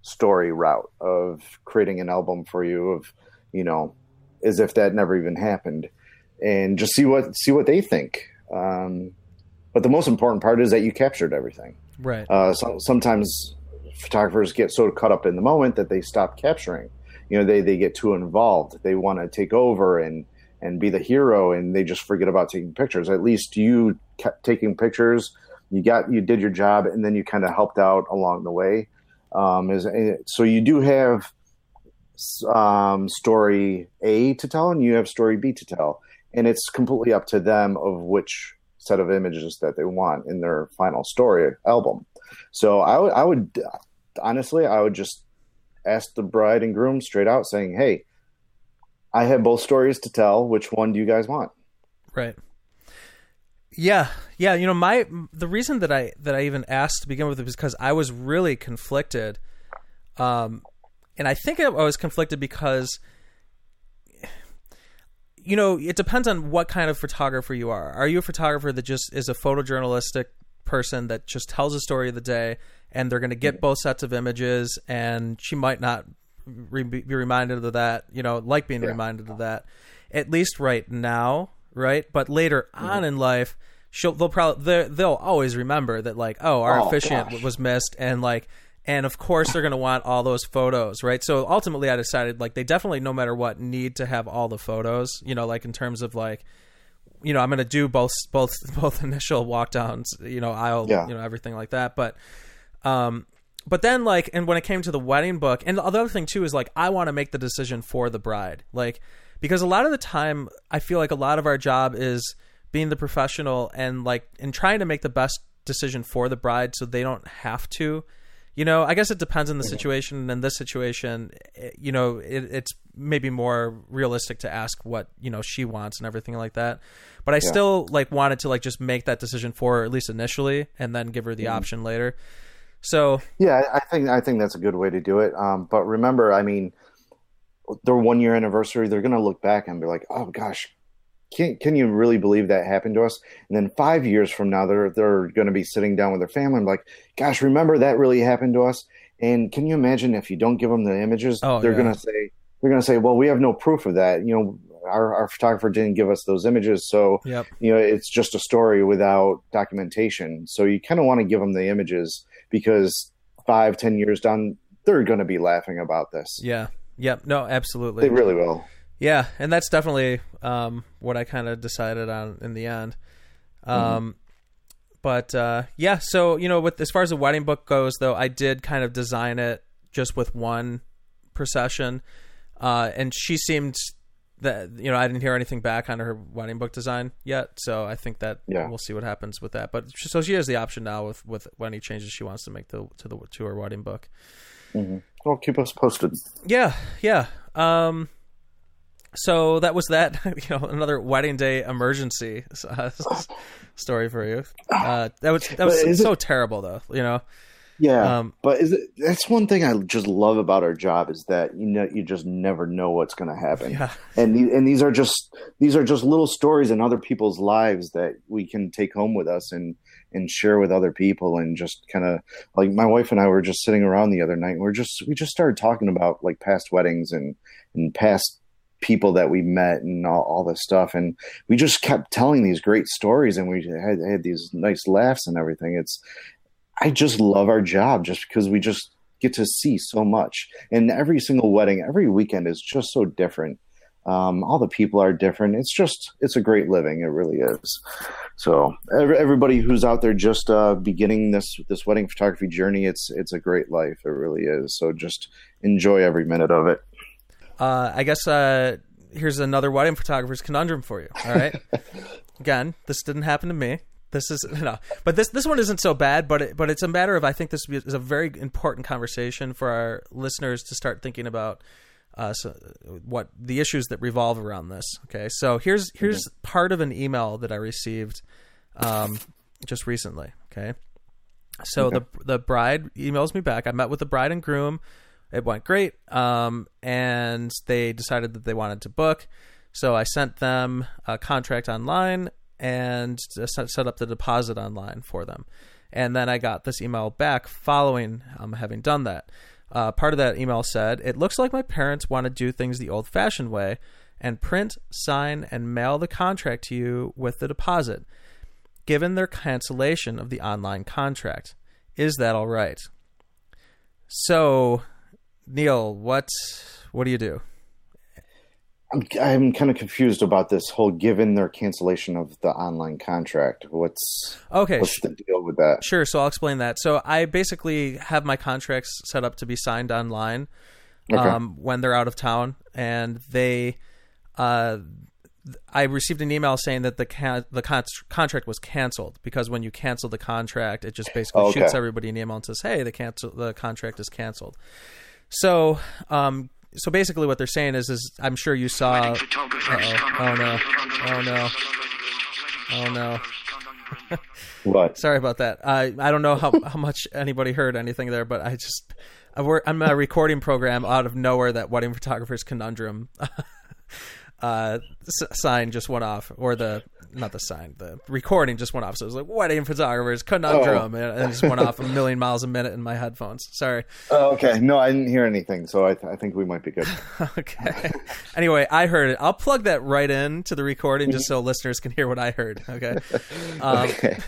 [SPEAKER 3] story route of creating an album for you of, you know, as if that never even happened, and just see what see what they think. Um, but the most important part is that you captured everything.
[SPEAKER 2] Right.
[SPEAKER 3] Uh, so, sometimes photographers get so caught up in the moment that they stop capturing. You know, they they get too involved. They want to take over and and be the hero, and they just forget about taking pictures. At least you kept taking pictures. You got you did your job, and then you kind of helped out along the way. Um, is so you do have um, story A to tell, and you have story B to tell, and it's completely up to them of which set of images that they want in their final story album. So I would, I would honestly, I would just ask the bride and groom straight out, saying, "Hey, I have both stories to tell. Which one do you guys want?"
[SPEAKER 2] Right. Yeah, yeah. You know, my the reason that I that I even asked to begin with was because I was really conflicted, um, and I think I was conflicted because you know, it depends on what kind of photographer you are. Are you a photographer that just is a photojournalistic person that just tells a story of the day and they're going to get both sets of images and she might not re- be reminded of that, you know, like being yeah. reminded of that at least right now, right? But later mm-hmm. on in life, she'll they'll probably they'll always remember that like, oh, our oh, officiant gosh. was missed and like and of course they're going to want all those photos right? So ultimately i decided like they definitely no matter what need to have all the photos you know like in terms of like you know i'm going to do both both *laughs* both initial walk downs you know i'll yeah. you know everything like that. But um but then like and when it came to the wedding book and the other thing too is like i want to make the decision for the bride. Like because a lot of the time i feel like a lot of our job is being the professional and like and trying to make the best decision for the bride so they don't have to you know, I guess it depends on the situation. And in this situation, eh, you know, it, it's maybe more realistic to ask what you know she wants and everything like that. But I yeah. still like wanted to like just make that decision for her at least initially, and then give her the mm option later. So
[SPEAKER 3] yeah, I think I think that's a good way to do it. Um, but remember, I mean, their one year anniversary, they're going to look back and be like, "Oh gosh, can can you really believe that happened to us? And then five years from now, they're they're going to be sitting down with their family and like, gosh, remember that really happened to us? And can you imagine if you don't give them the images, oh, they're yeah. going to say they're going to say, well, we have no proof of that. You know, our, our photographer didn't give us those images, so yep. you know it's just a story without documentation. So you kind of want to give them the images because five, ten years down, they're going to be laughing about this.
[SPEAKER 2] Yeah. Yep. No, absolutely.
[SPEAKER 3] They really will.
[SPEAKER 2] Yeah, and that's definitely um, what I kind of decided on in the end. Um, mm-hmm. But uh, yeah, so you know, with as far as the wedding book goes, though, I did kind of design it just with one procession, uh, and she seemed that you know I didn't hear anything back on her wedding book design yet, so I think that yeah. we'll see what happens with that. But so she has the option now with with any changes she wants to make to to the to her wedding book.
[SPEAKER 3] Mm-hmm. Well, keep us posted.
[SPEAKER 2] Yeah, yeah. Um, so that was that. *laughs* You know, another wedding day emergency uh, *laughs* story for you. Uh, that was that was so it, terrible, though. You know.
[SPEAKER 3] Yeah, um, but is it, that's one thing I just love about our job is that you know you just never know what's going to happen.
[SPEAKER 2] Yeah.
[SPEAKER 3] And the, and these are just these are just little stories in other people's lives that we can take home with us and and share with other people and just kind of like my wife and I were just sitting around the other night and we're just we just started talking about like past weddings and and past people that we met and all, all, this stuff. And we just kept telling these great stories and we had, had these nice laughs and everything. It's, I just love our job just because we just get to see so much. And every single wedding, every weekend is just so different. Um, all the people are different. It's just, it's a great living. It really is. So everybody who's out there just uh, beginning this this wedding photography journey, it's it's a great life. It really is. So just enjoy every minute of it.
[SPEAKER 2] Uh, I guess uh, here's another wedding photographer's conundrum for you. All right. *laughs* Again, this didn't happen to me. This is *laughs* no, but this this one isn't so bad. But it, but it's a matter of I think this is a very important conversation for our listeners to start thinking about. Uh, so what the issues that revolve around this? Okay, so here's here's part of an email that I received um, just recently. Okay, so
[SPEAKER 3] Okay.
[SPEAKER 2] the the bride emails me back. I met with the bride and groom. It went great, um, and they decided that they wanted to book. So I sent them a contract online and set up the deposit online for them. And then I got this email back following um, having done that. Uh, part of that email said, "It looks like my parents want to do things the old-fashioned way." And print, sign, and mail the contract to you with the deposit given their cancellation of the online contract. Is that all right? So, Neal, what what do you do?
[SPEAKER 3] I'm, I'm kind of confused about this whole given their cancellation of the online contract. What's
[SPEAKER 2] Okay,
[SPEAKER 3] what's the deal with that?
[SPEAKER 2] sure. So I'll explain that. So I basically have my contracts set up to be signed online
[SPEAKER 3] Okay.
[SPEAKER 2] um, when they're out of town, and they. Uh, I received an email saying that the can- the con- contract was canceled because when you cancel the contract, it just basically
[SPEAKER 3] Oh, okay.
[SPEAKER 2] shoots everybody an email and says, "Hey, the cancel the contract is canceled." So, um, so basically, what they're saying is, is I'm sure you saw. Uh-oh. Oh, no. Oh, no. *laughs* Oh no!
[SPEAKER 3] What? *laughs*
[SPEAKER 2] Sorry about that. I I don't know how how much anybody heard anything there, but I just I work, I'm a recording program out of nowhere that wedding photographers conundrum *laughs* uh, s- sign just went off, or the not the sign, the recording just went off. So it was like wedding photographers conundrum, and it just went off a million miles a minute in my headphones. Sorry.
[SPEAKER 3] Oh, okay. No, I didn't hear anything, so I, th- I think we might be good. *laughs*
[SPEAKER 2] okay. Anyway, I heard it. I'll plug that right in to the recording just so listeners can hear what I heard. Okay. *laughs* Um,
[SPEAKER 3] Okay.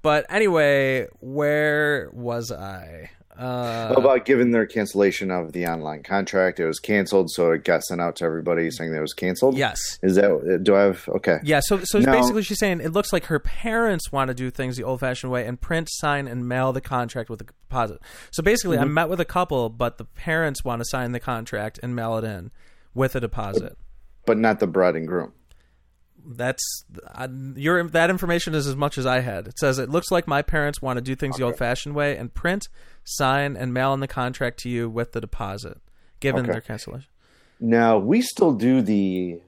[SPEAKER 2] But anyway, where was I? Uh,
[SPEAKER 3] about given their cancellation of the online contract? It was canceled, so it got sent out to everybody saying that it was canceled.
[SPEAKER 2] yes.
[SPEAKER 3] Is that? Do I have? Okay.
[SPEAKER 2] Yeah, so so
[SPEAKER 3] No.
[SPEAKER 2] basically she's saying it looks like her parents want to do things the old-fashioned way and print, sign, and mail the contract with a deposit. So basically,
[SPEAKER 3] Mm-hmm.
[SPEAKER 2] I met with a couple, but the parents want to sign the contract and mail it in with a deposit.
[SPEAKER 3] But not the bride and groom.
[SPEAKER 2] That's I, your that information is as much as I had. It says it looks like my parents want to do things the old-fashioned way and print, sign, and mail in the contract to you with the deposit, given
[SPEAKER 3] Okay.
[SPEAKER 2] their cancellation.
[SPEAKER 3] Now we still do the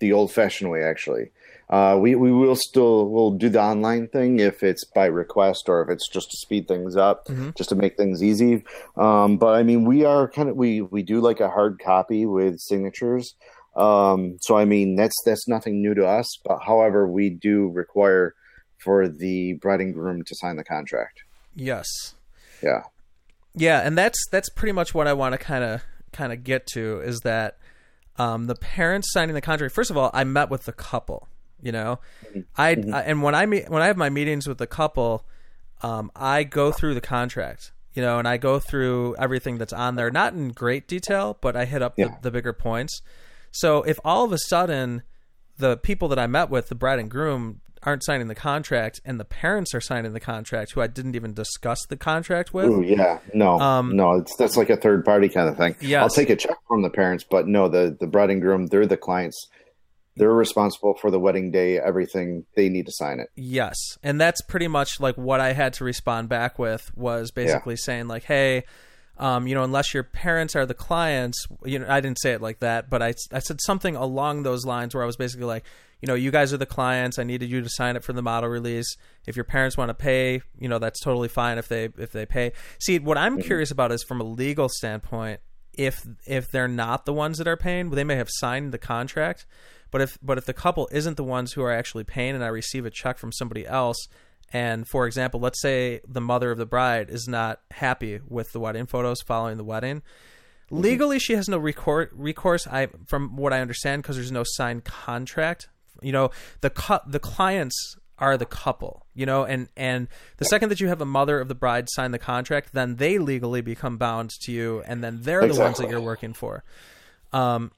[SPEAKER 3] the old fashioned way. Actually, uh, we we will still we'll do the online thing if it's by request or if it's just to speed things up, just to make things easy. Um, but I mean, we are kind of we we do like a hard copy with signatures. Um, so I mean, that's that's nothing new to us. But however, we do require for the bride and groom to sign the contract.
[SPEAKER 2] Yes.
[SPEAKER 3] Yeah.
[SPEAKER 2] Yeah, and that's that's pretty much what I want to kind of kind of get to is that um, the parents signing the contract. First of all, I met with the couple. You know, I, I and when I meet when I have my meetings with the couple, um, I go through the contract. You know, and I go through everything that's on there, not in great detail, but I hit up
[SPEAKER 3] Yeah.
[SPEAKER 2] the, the bigger points. So if all of a sudden the people that I met with, the bride and groom, aren't signing the contract, and the parents are signing the contract, who I didn't even discuss the contract with,
[SPEAKER 3] Ooh, yeah, no,
[SPEAKER 2] Um,
[SPEAKER 3] no, it's that's like a third party kind of thing.
[SPEAKER 2] Yes.
[SPEAKER 3] I'll take a check from the parents, but no, the the bride and groom, they're the clients. They're responsible for the wedding day, everything. They need to sign it.
[SPEAKER 2] Yes, and that's pretty much like what I had to respond back with was basically saying like, "Hey, um, you know, unless your parents are the clients, you know, I didn't say it like that, but I I said something along those lines where I was basically like, you know, you guys are the clients. I needed you to sign it for the model release. If your parents want to pay, you know, that's totally fine if they if they pay. See, what I'm mm-hmm. curious about is from a legal standpoint, if if they're not the ones that are paying, they may have signed the contract, but if but if the couple isn't the ones who are actually paying, and I receive a check from somebody else, and for example, let's say the mother of the bride is not happy with the wedding photos following the wedding, mm-hmm. legally she has no recourse. I from what I understand because there's no signed contract. You know, the cu- the clients are the couple, you know, and and the second that you have a mother of the bride sign the contract, then they legally become bound to you, and then they're the ones that you're working for. Um,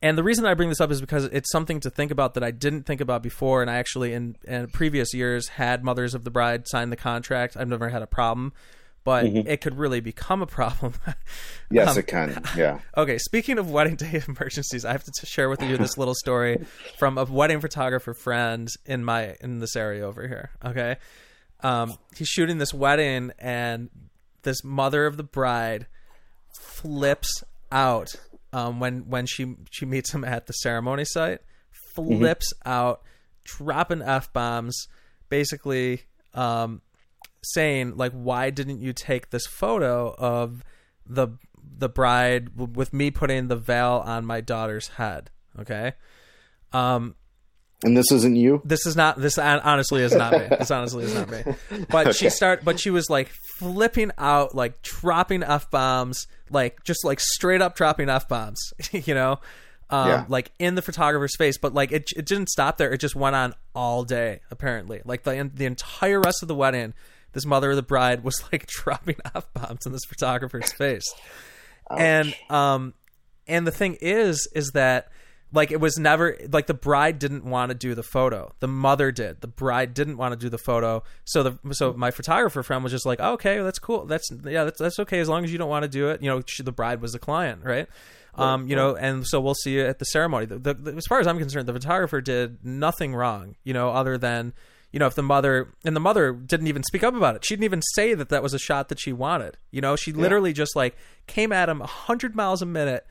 [SPEAKER 2] and the reason I bring this up is because it's something to think about that I didn't think about before, and I actually in, in previous years had mothers of the bride sign the contract. I've never had a problem, but
[SPEAKER 3] Mm-hmm.
[SPEAKER 2] it could really become a problem. *laughs*
[SPEAKER 3] Yes,
[SPEAKER 2] Um,
[SPEAKER 3] it can. Yeah. *laughs*
[SPEAKER 2] Okay, speaking of wedding day *laughs* emergencies, I have to share with you this little story from a wedding photographer friend in my in this area over here. Okay, um, he's shooting this wedding, and this mother of the bride flips out um, when when she she meets him at the ceremony site. Flips out, dropping f bombs, basically um, saying like, "Why didn't you take this photo of the the bride w- with me putting the veil on my daughter's head?" Okay. Um,
[SPEAKER 3] And this isn't you.
[SPEAKER 2] this is not this honestly is not me *laughs* this honestly is not me but she start but she was like flipping out like dropping f-bombs like just like straight up dropping f-bombs *laughs* you know um,
[SPEAKER 3] Yeah.
[SPEAKER 2] like in the photographer's face but like it, it didn't stop there it just went on all day apparently like the, the entire rest of the wedding this mother of the bride was like *laughs* dropping f-bombs in this photographer's face. *laughs* And um and the thing is is that like it was never like the bride didn't want to do the photo. The mother did. The bride didn't want to do the photo. So the so my photographer friend was just like oh, okay that's cool. That's yeah that's, that's okay as long as you don't want to do it. You know she, the bride was the client right? Um, you know, and so we'll see you at the ceremony. The, the, the- as far as I'm concerned, the photographer did nothing wrong, you know, other than, you know, if the mother and the mother didn't even speak up about it. She didn't even say that that was a shot that she wanted. You know, she literally just like came at him 100 miles a minute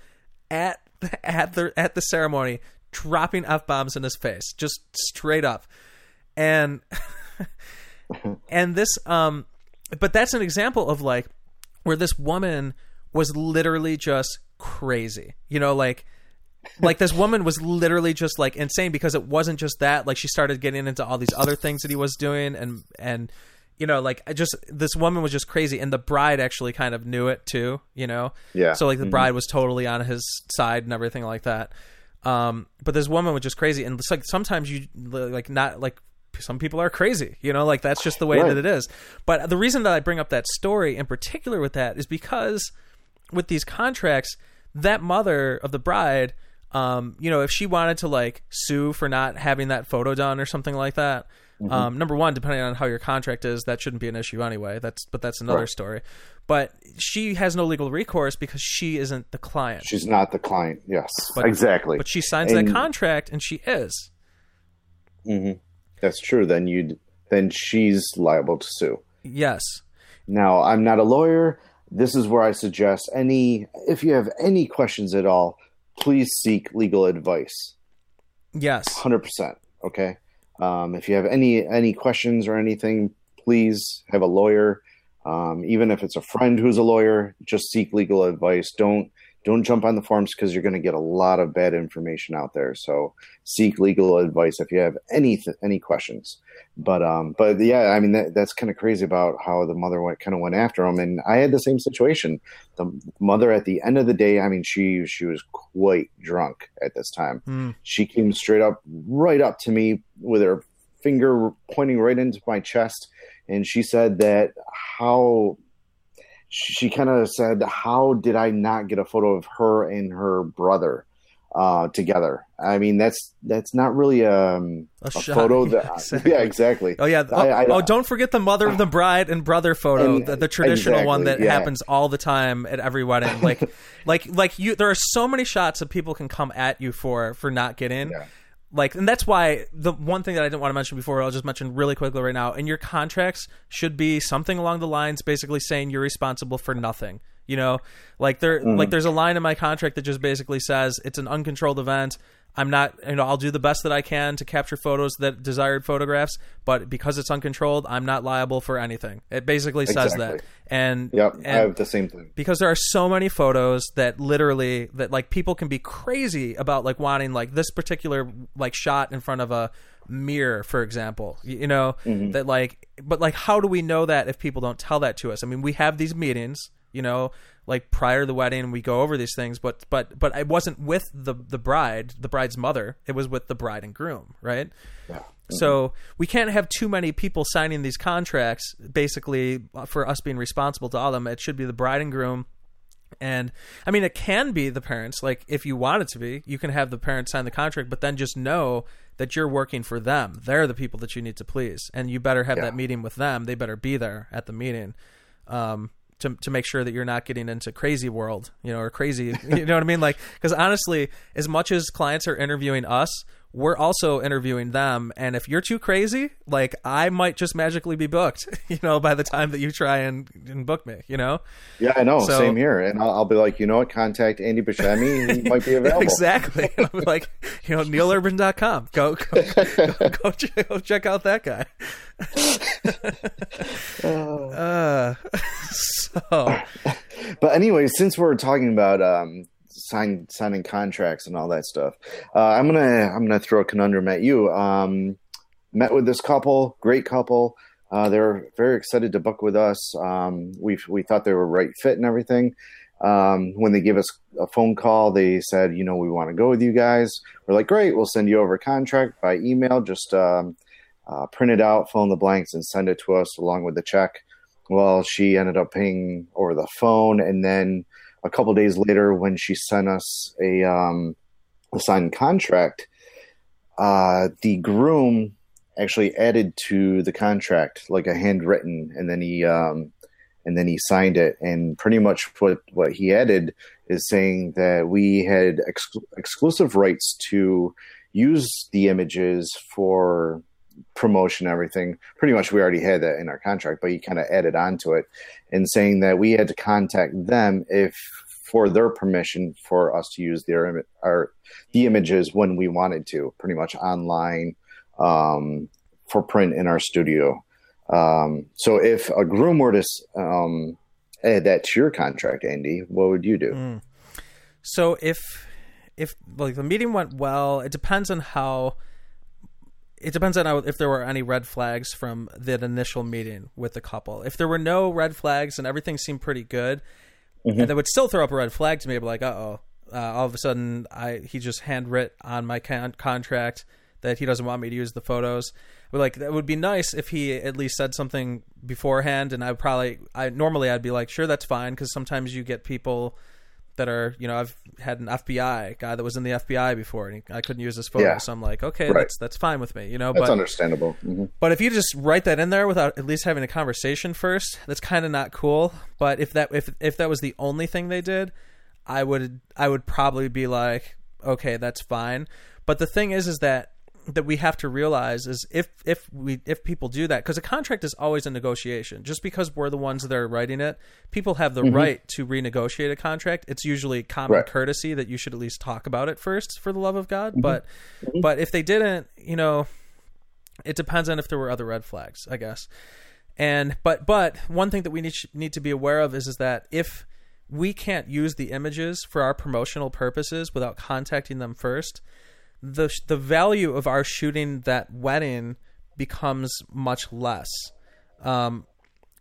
[SPEAKER 2] at *laughs* at the at the ceremony, dropping f bombs in his face, just straight up, and *laughs* and this um, but that's an example of like where this woman was literally just crazy, you know, like like this woman was literally just like insane because it wasn't just that like she started getting into all these other things that he was doing and and you know like I just this woman was just crazy and the bride actually kind of knew it too you know?
[SPEAKER 3] Yeah.
[SPEAKER 2] so like the bride was totally on his side and everything like that. Um but this woman was just crazy and it's like sometimes you like not like some people are crazy you know? Like that's just the way
[SPEAKER 3] Right.
[SPEAKER 2] that it is. But the reason that i bring up that story in particular with that is because with these contracts, that mother of the bride, um, you know, if she wanted to like sue for not having that photo done or something like that, um, number one, depending on how your contract is, that shouldn't be an issue anyway. That's but that's another
[SPEAKER 3] Right.
[SPEAKER 2] story. But she has no legal recourse because she isn't the client.
[SPEAKER 3] She's not the client. Yes,
[SPEAKER 2] But-
[SPEAKER 3] exactly.
[SPEAKER 2] But she signs
[SPEAKER 3] And-
[SPEAKER 2] that contract, and she is.
[SPEAKER 3] That's true. Then you'd then she's liable to sue.
[SPEAKER 2] Yes.
[SPEAKER 3] Now, I'm not a lawyer. This is where I suggest any if you have any questions at all, please seek legal advice.
[SPEAKER 2] Yes.
[SPEAKER 3] Hundred percent. Okay. Um, if you have any any questions or anything, please have a lawyer. Um, even if it's a friend who's a lawyer, just seek legal advice. Don't don't jump on the forums because you're going to get a lot of bad information out there. So seek legal advice if you have any any questions. But um, but yeah, I mean that, that's kind of crazy about how the mother went kind of went after him, and I had the same situation. The mother at the end of the day, I mean, she she was quite drunk at this time.
[SPEAKER 2] Mm.
[SPEAKER 3] She came straight up, right up to me with her finger pointing right into my chest, and she said that how she kind of said, "How did I not get a photo of her and her brother uh, together?" I mean, that's that's not really um,
[SPEAKER 2] A
[SPEAKER 3] a, photo
[SPEAKER 2] Yeah, *laughs*
[SPEAKER 3] that
[SPEAKER 2] exactly.
[SPEAKER 3] yeah exactly.
[SPEAKER 2] Oh yeah. Oh,
[SPEAKER 3] I- I-
[SPEAKER 2] oh, don't forget the mother of the bride and brother photo,
[SPEAKER 3] And-
[SPEAKER 2] the, the traditional one that
[SPEAKER 3] yeah.
[SPEAKER 2] happens all the time at every wedding. Like, *laughs* like, like you. There are so many shots that people can come at you for for not getting.
[SPEAKER 3] Yeah.
[SPEAKER 2] Like, and that's why the one thing that I didn't want to mention before, I'll just mention really quickly right now. In your contracts should be something along the lines, basically saying you're responsible for nothing. You know, like there,
[SPEAKER 3] Mm-hmm.
[SPEAKER 2] like there's a line in my contract that just basically says it's an uncontrolled event. I'm not, you know, I'll do the best that I can to capture photos that desired photographs, but because it's uncontrolled, I'm not liable for anything. It basically says
[SPEAKER 3] Exactly.
[SPEAKER 2] that. And
[SPEAKER 3] Yep,
[SPEAKER 2] and
[SPEAKER 3] I have the same thing.
[SPEAKER 2] because there are so many photos that literally that like people can be crazy about like wanting like this particular like shot in front of a mirror for example you, you know mm-hmm. that like but like how do we know that if people don't tell that to us i mean we have these meetings you know like prior to the wedding we go over these things but but but i wasn't with the the bride the bride's mother it was with the bride and groom right
[SPEAKER 3] Yeah.
[SPEAKER 2] so we can't have too many people signing these contracts. Basically, for us being responsible to all of them, it should be the bride and groom. And I mean, it can be the parents. Like, if you want it to be, you can have the parents sign the contract, but then just know that you're working for them. They're the people that you need to please, and you better have
[SPEAKER 3] Yeah.
[SPEAKER 2] that meeting with them. They better be there at the meeting. Um, to, to make sure that you're not getting into crazy world, you know, or crazy, *laughs* you know what I mean? Like, because honestly, as much as clients are interviewing us, we're also interviewing them. And if you're too crazy, like I might just magically be booked, *laughs* you know, by the time that you try and, and book me, you know?
[SPEAKER 3] Yeah, I know.
[SPEAKER 2] So-
[SPEAKER 3] Same here. And I'll, I'll be like, you know what? Contact Andy Buscemi. He *laughs* might be available.
[SPEAKER 2] exactly. I'm like, you know, nealurban.com. Go, go, go, *laughs* go, check, go check out that guy. uh, so,
[SPEAKER 3] But anyway, since we're talking about um, sign, signing contracts and all that stuff, uh, I'm gonna I'm gonna throw a conundrum at you. Um, met with this couple, great couple. Uh, they're very excited to book with us. Um, we we thought they were right fit and everything. Um, when they gave us a phone call, they said, you know, we want to go with you guys. We're like, great, we'll send you over a contract by email. Just um, uh, print it out, fill in the blanks, and send it to us along with the check. Well, she ended up paying over the phone, and then a couple days later, when she sent us a, um, a signed contract, uh, the groom actually added to the contract like a handwritten, and then he um, and then he signed it. And pretty much what what he added is saying that we had ex- exclusive rights to use the images for promotion everything pretty much we already had that in our contract but he kind of added on to it and saying that we had to contact them if for their permission for us to use their our the images when we wanted to pretty much online um, for print in our studio um, so if a groom were to um, add that to your contract andy what would you do
[SPEAKER 2] mm. so if if like the meeting went well, it depends on how. It depends on how, if there were any red flags from that initial meeting with the couple. If there were no red flags and everything seemed pretty good,
[SPEAKER 3] Mhm.
[SPEAKER 2] and that would still throw up a red flag to me. I'd be like, uh oh, uh, all of a sudden, I he just handwrit on my con- contract that he doesn't want me to use the photos. But like that would be nice if he at least said something beforehand, and I would probably, I normally I'd be like, sure, that's fine, because sometimes you get people that are, you know, I've had an FBI guy that was in the FBI before, and he, I couldn't use his photo,
[SPEAKER 3] Yeah.
[SPEAKER 2] so I'm like, okay,
[SPEAKER 3] Right.
[SPEAKER 2] that's that's fine with me, you know.
[SPEAKER 3] that's
[SPEAKER 2] but
[SPEAKER 3] understandable hmm
[SPEAKER 2] but if you just write that in there without at least having a conversation first, that's kind of not cool. But if that if if that was the only thing they did, I would I would probably be like, okay, that's fine. But the thing is, is that that we have to realize is if if we if people do that because a contract is always a negotiation. Just because we're the ones that are writing it, people have the mm-hmm. right to renegotiate a contract. It's usually common
[SPEAKER 3] Right.
[SPEAKER 2] courtesy that you should at least talk about it first, for the love of God. Mm-hmm. But mm-hmm. but if they didn't, you know, it depends on if there were other red flags, I guess. And but but one thing that we need need to be aware of is is that if we can't use the images for our promotional purposes without contacting them first, the the value of our shooting that wedding becomes much less. Um,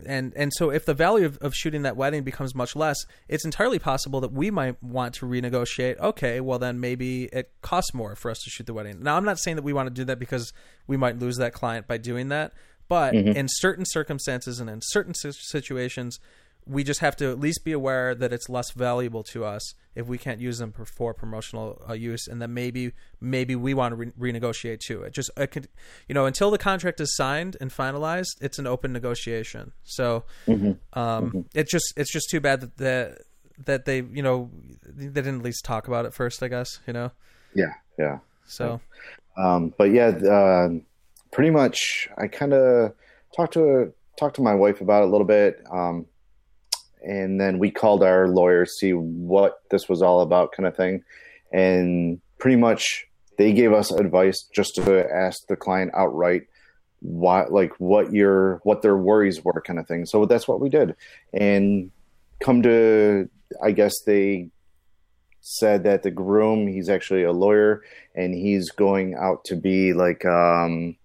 [SPEAKER 2] and and so if the value of, of shooting that wedding becomes much less, it's entirely possible that we might want to renegotiate. Okay, well then maybe it costs more for us to shoot the wedding. Now I'm not saying that we want to do that because we might lose that client by doing that, but in certain circumstances and in certain situations, we just have to at least be aware that it's less valuable to us if we can't use them for, promotional uh, use, and that maybe maybe we want to re- renegotiate too. It just it could, you know, until the contract is signed and finalized, it's an open negotiation. So um, it's just it's just too bad that that that they you know they didn't at least talk about it first. I guess you know.
[SPEAKER 3] yeah yeah
[SPEAKER 2] So
[SPEAKER 3] Um, but yeah, uh, pretty much. I kind of talked to talked to my wife about it a little bit, um, and then we called our lawyer to see what this was all about, kind of thing. And pretty much, they gave us advice just to ask the client outright what, like, what your what their worries were, kind of thing. So that's what we did, and come to, I guess they said that the groom he's actually a lawyer and he's going out to be like um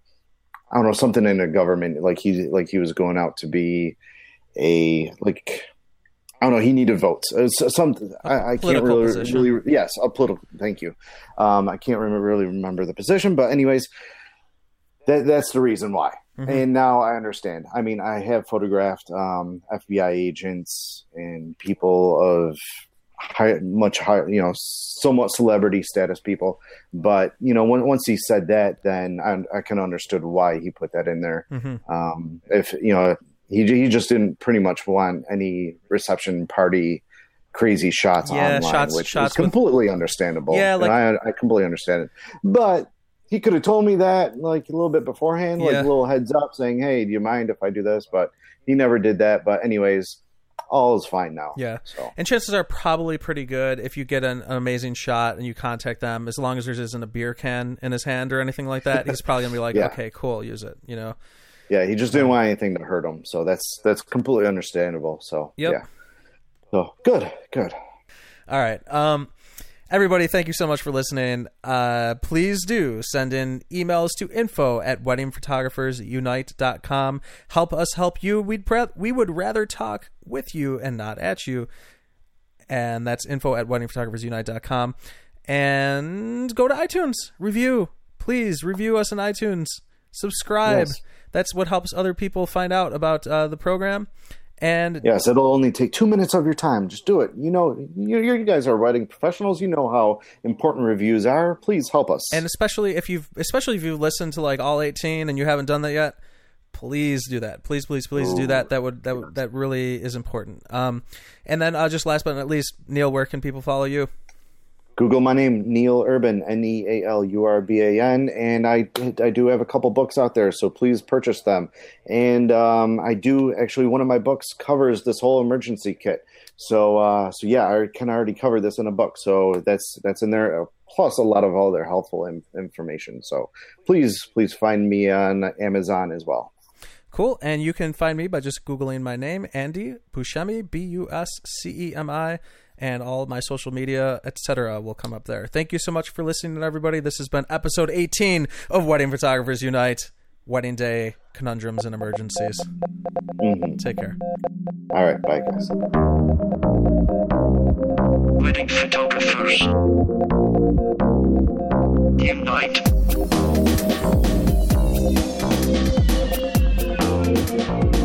[SPEAKER 3] i don't know something in the government like he like he was going out to be a like i don't know he needed votes it's some i, I can't really,
[SPEAKER 2] position.
[SPEAKER 3] really yes a political thank you um i can't remember really remember the position but anyways that that's the reason why
[SPEAKER 2] Mhm.
[SPEAKER 3] and now i understand i mean i have photographed um fbi agents and people of high, much higher, you know, somewhat celebrity status people. But you know, when, once he said that, then I, I kind of understood why he put that in there.
[SPEAKER 2] hmm
[SPEAKER 3] Um, if you know, he he just didn't pretty much want any reception party crazy shots
[SPEAKER 2] Yeah,
[SPEAKER 3] online,
[SPEAKER 2] shots-
[SPEAKER 3] which
[SPEAKER 2] shots
[SPEAKER 3] is
[SPEAKER 2] with-
[SPEAKER 3] completely understandable.
[SPEAKER 2] Yeah, like-
[SPEAKER 3] I I completely understand it, but. He could have told me that like a little bit beforehand, like
[SPEAKER 2] Yeah.
[SPEAKER 3] a little heads up, saying, "Hey, do you mind if I do this?" But he never did that. But anyways, all is fine now.
[SPEAKER 2] Yeah.
[SPEAKER 3] So
[SPEAKER 2] And chances are probably pretty good if you get an, an amazing shot and you contact them. As long as there isn't a beer can in his hand or anything like that, he's probably gonna be like, *laughs*
[SPEAKER 3] Yeah.
[SPEAKER 2] "Okay, cool, use it." You know.
[SPEAKER 3] Yeah, he just didn't want anything to hurt him. So that's that's completely understandable. So
[SPEAKER 2] Yep.
[SPEAKER 3] yeah. So good, good.
[SPEAKER 2] All right. Um, everybody, thank you so much for listening. Uh, please do send in emails to info at weddingphotographersunite.com. Help us help you. We'd pre- we would rather talk with you and not at you. And that's info at weddingphotographersunite.com. And go to iTunes. Review. Please review us on iTunes. Subscribe.
[SPEAKER 3] Yes.
[SPEAKER 2] That's what helps other people find out about uh, the program. And
[SPEAKER 3] Yes, it'll only take two minutes of your time. Just do it. You know, you, you guys are writing professionals. You know how important reviews are. Please help us.
[SPEAKER 2] and especially if you've especially if you've listened to like all 18 and you haven't done that yet please do that please please please do that that would that would, that really is important um and then uh, just last but not least neal where can people follow you
[SPEAKER 3] Google my name, Neal Urban, N E A L U R B A N, and I I do have a couple books out there, so please purchase them. And um, I do actually one of my books covers this whole emergency kit. So uh, so yeah, I can already cover this in a book, so that's that's in there. uh, Plus a lot of all their helpful in, information. So please please find me on Amazon as well.
[SPEAKER 2] cool and you can find me by just googling my name andy buscemi b-u-s-c-e-m-i and all my social media, etc., will come up there. Thank you so much for listening, everybody. This has been episode 18 of Wedding Photographers Unite Wedding Day Conundrums and Emergencies.
[SPEAKER 3] Mm-hmm.
[SPEAKER 2] Take care.
[SPEAKER 3] All right. Bye, guys.
[SPEAKER 1] Wedding Photographers Unite. Thank you.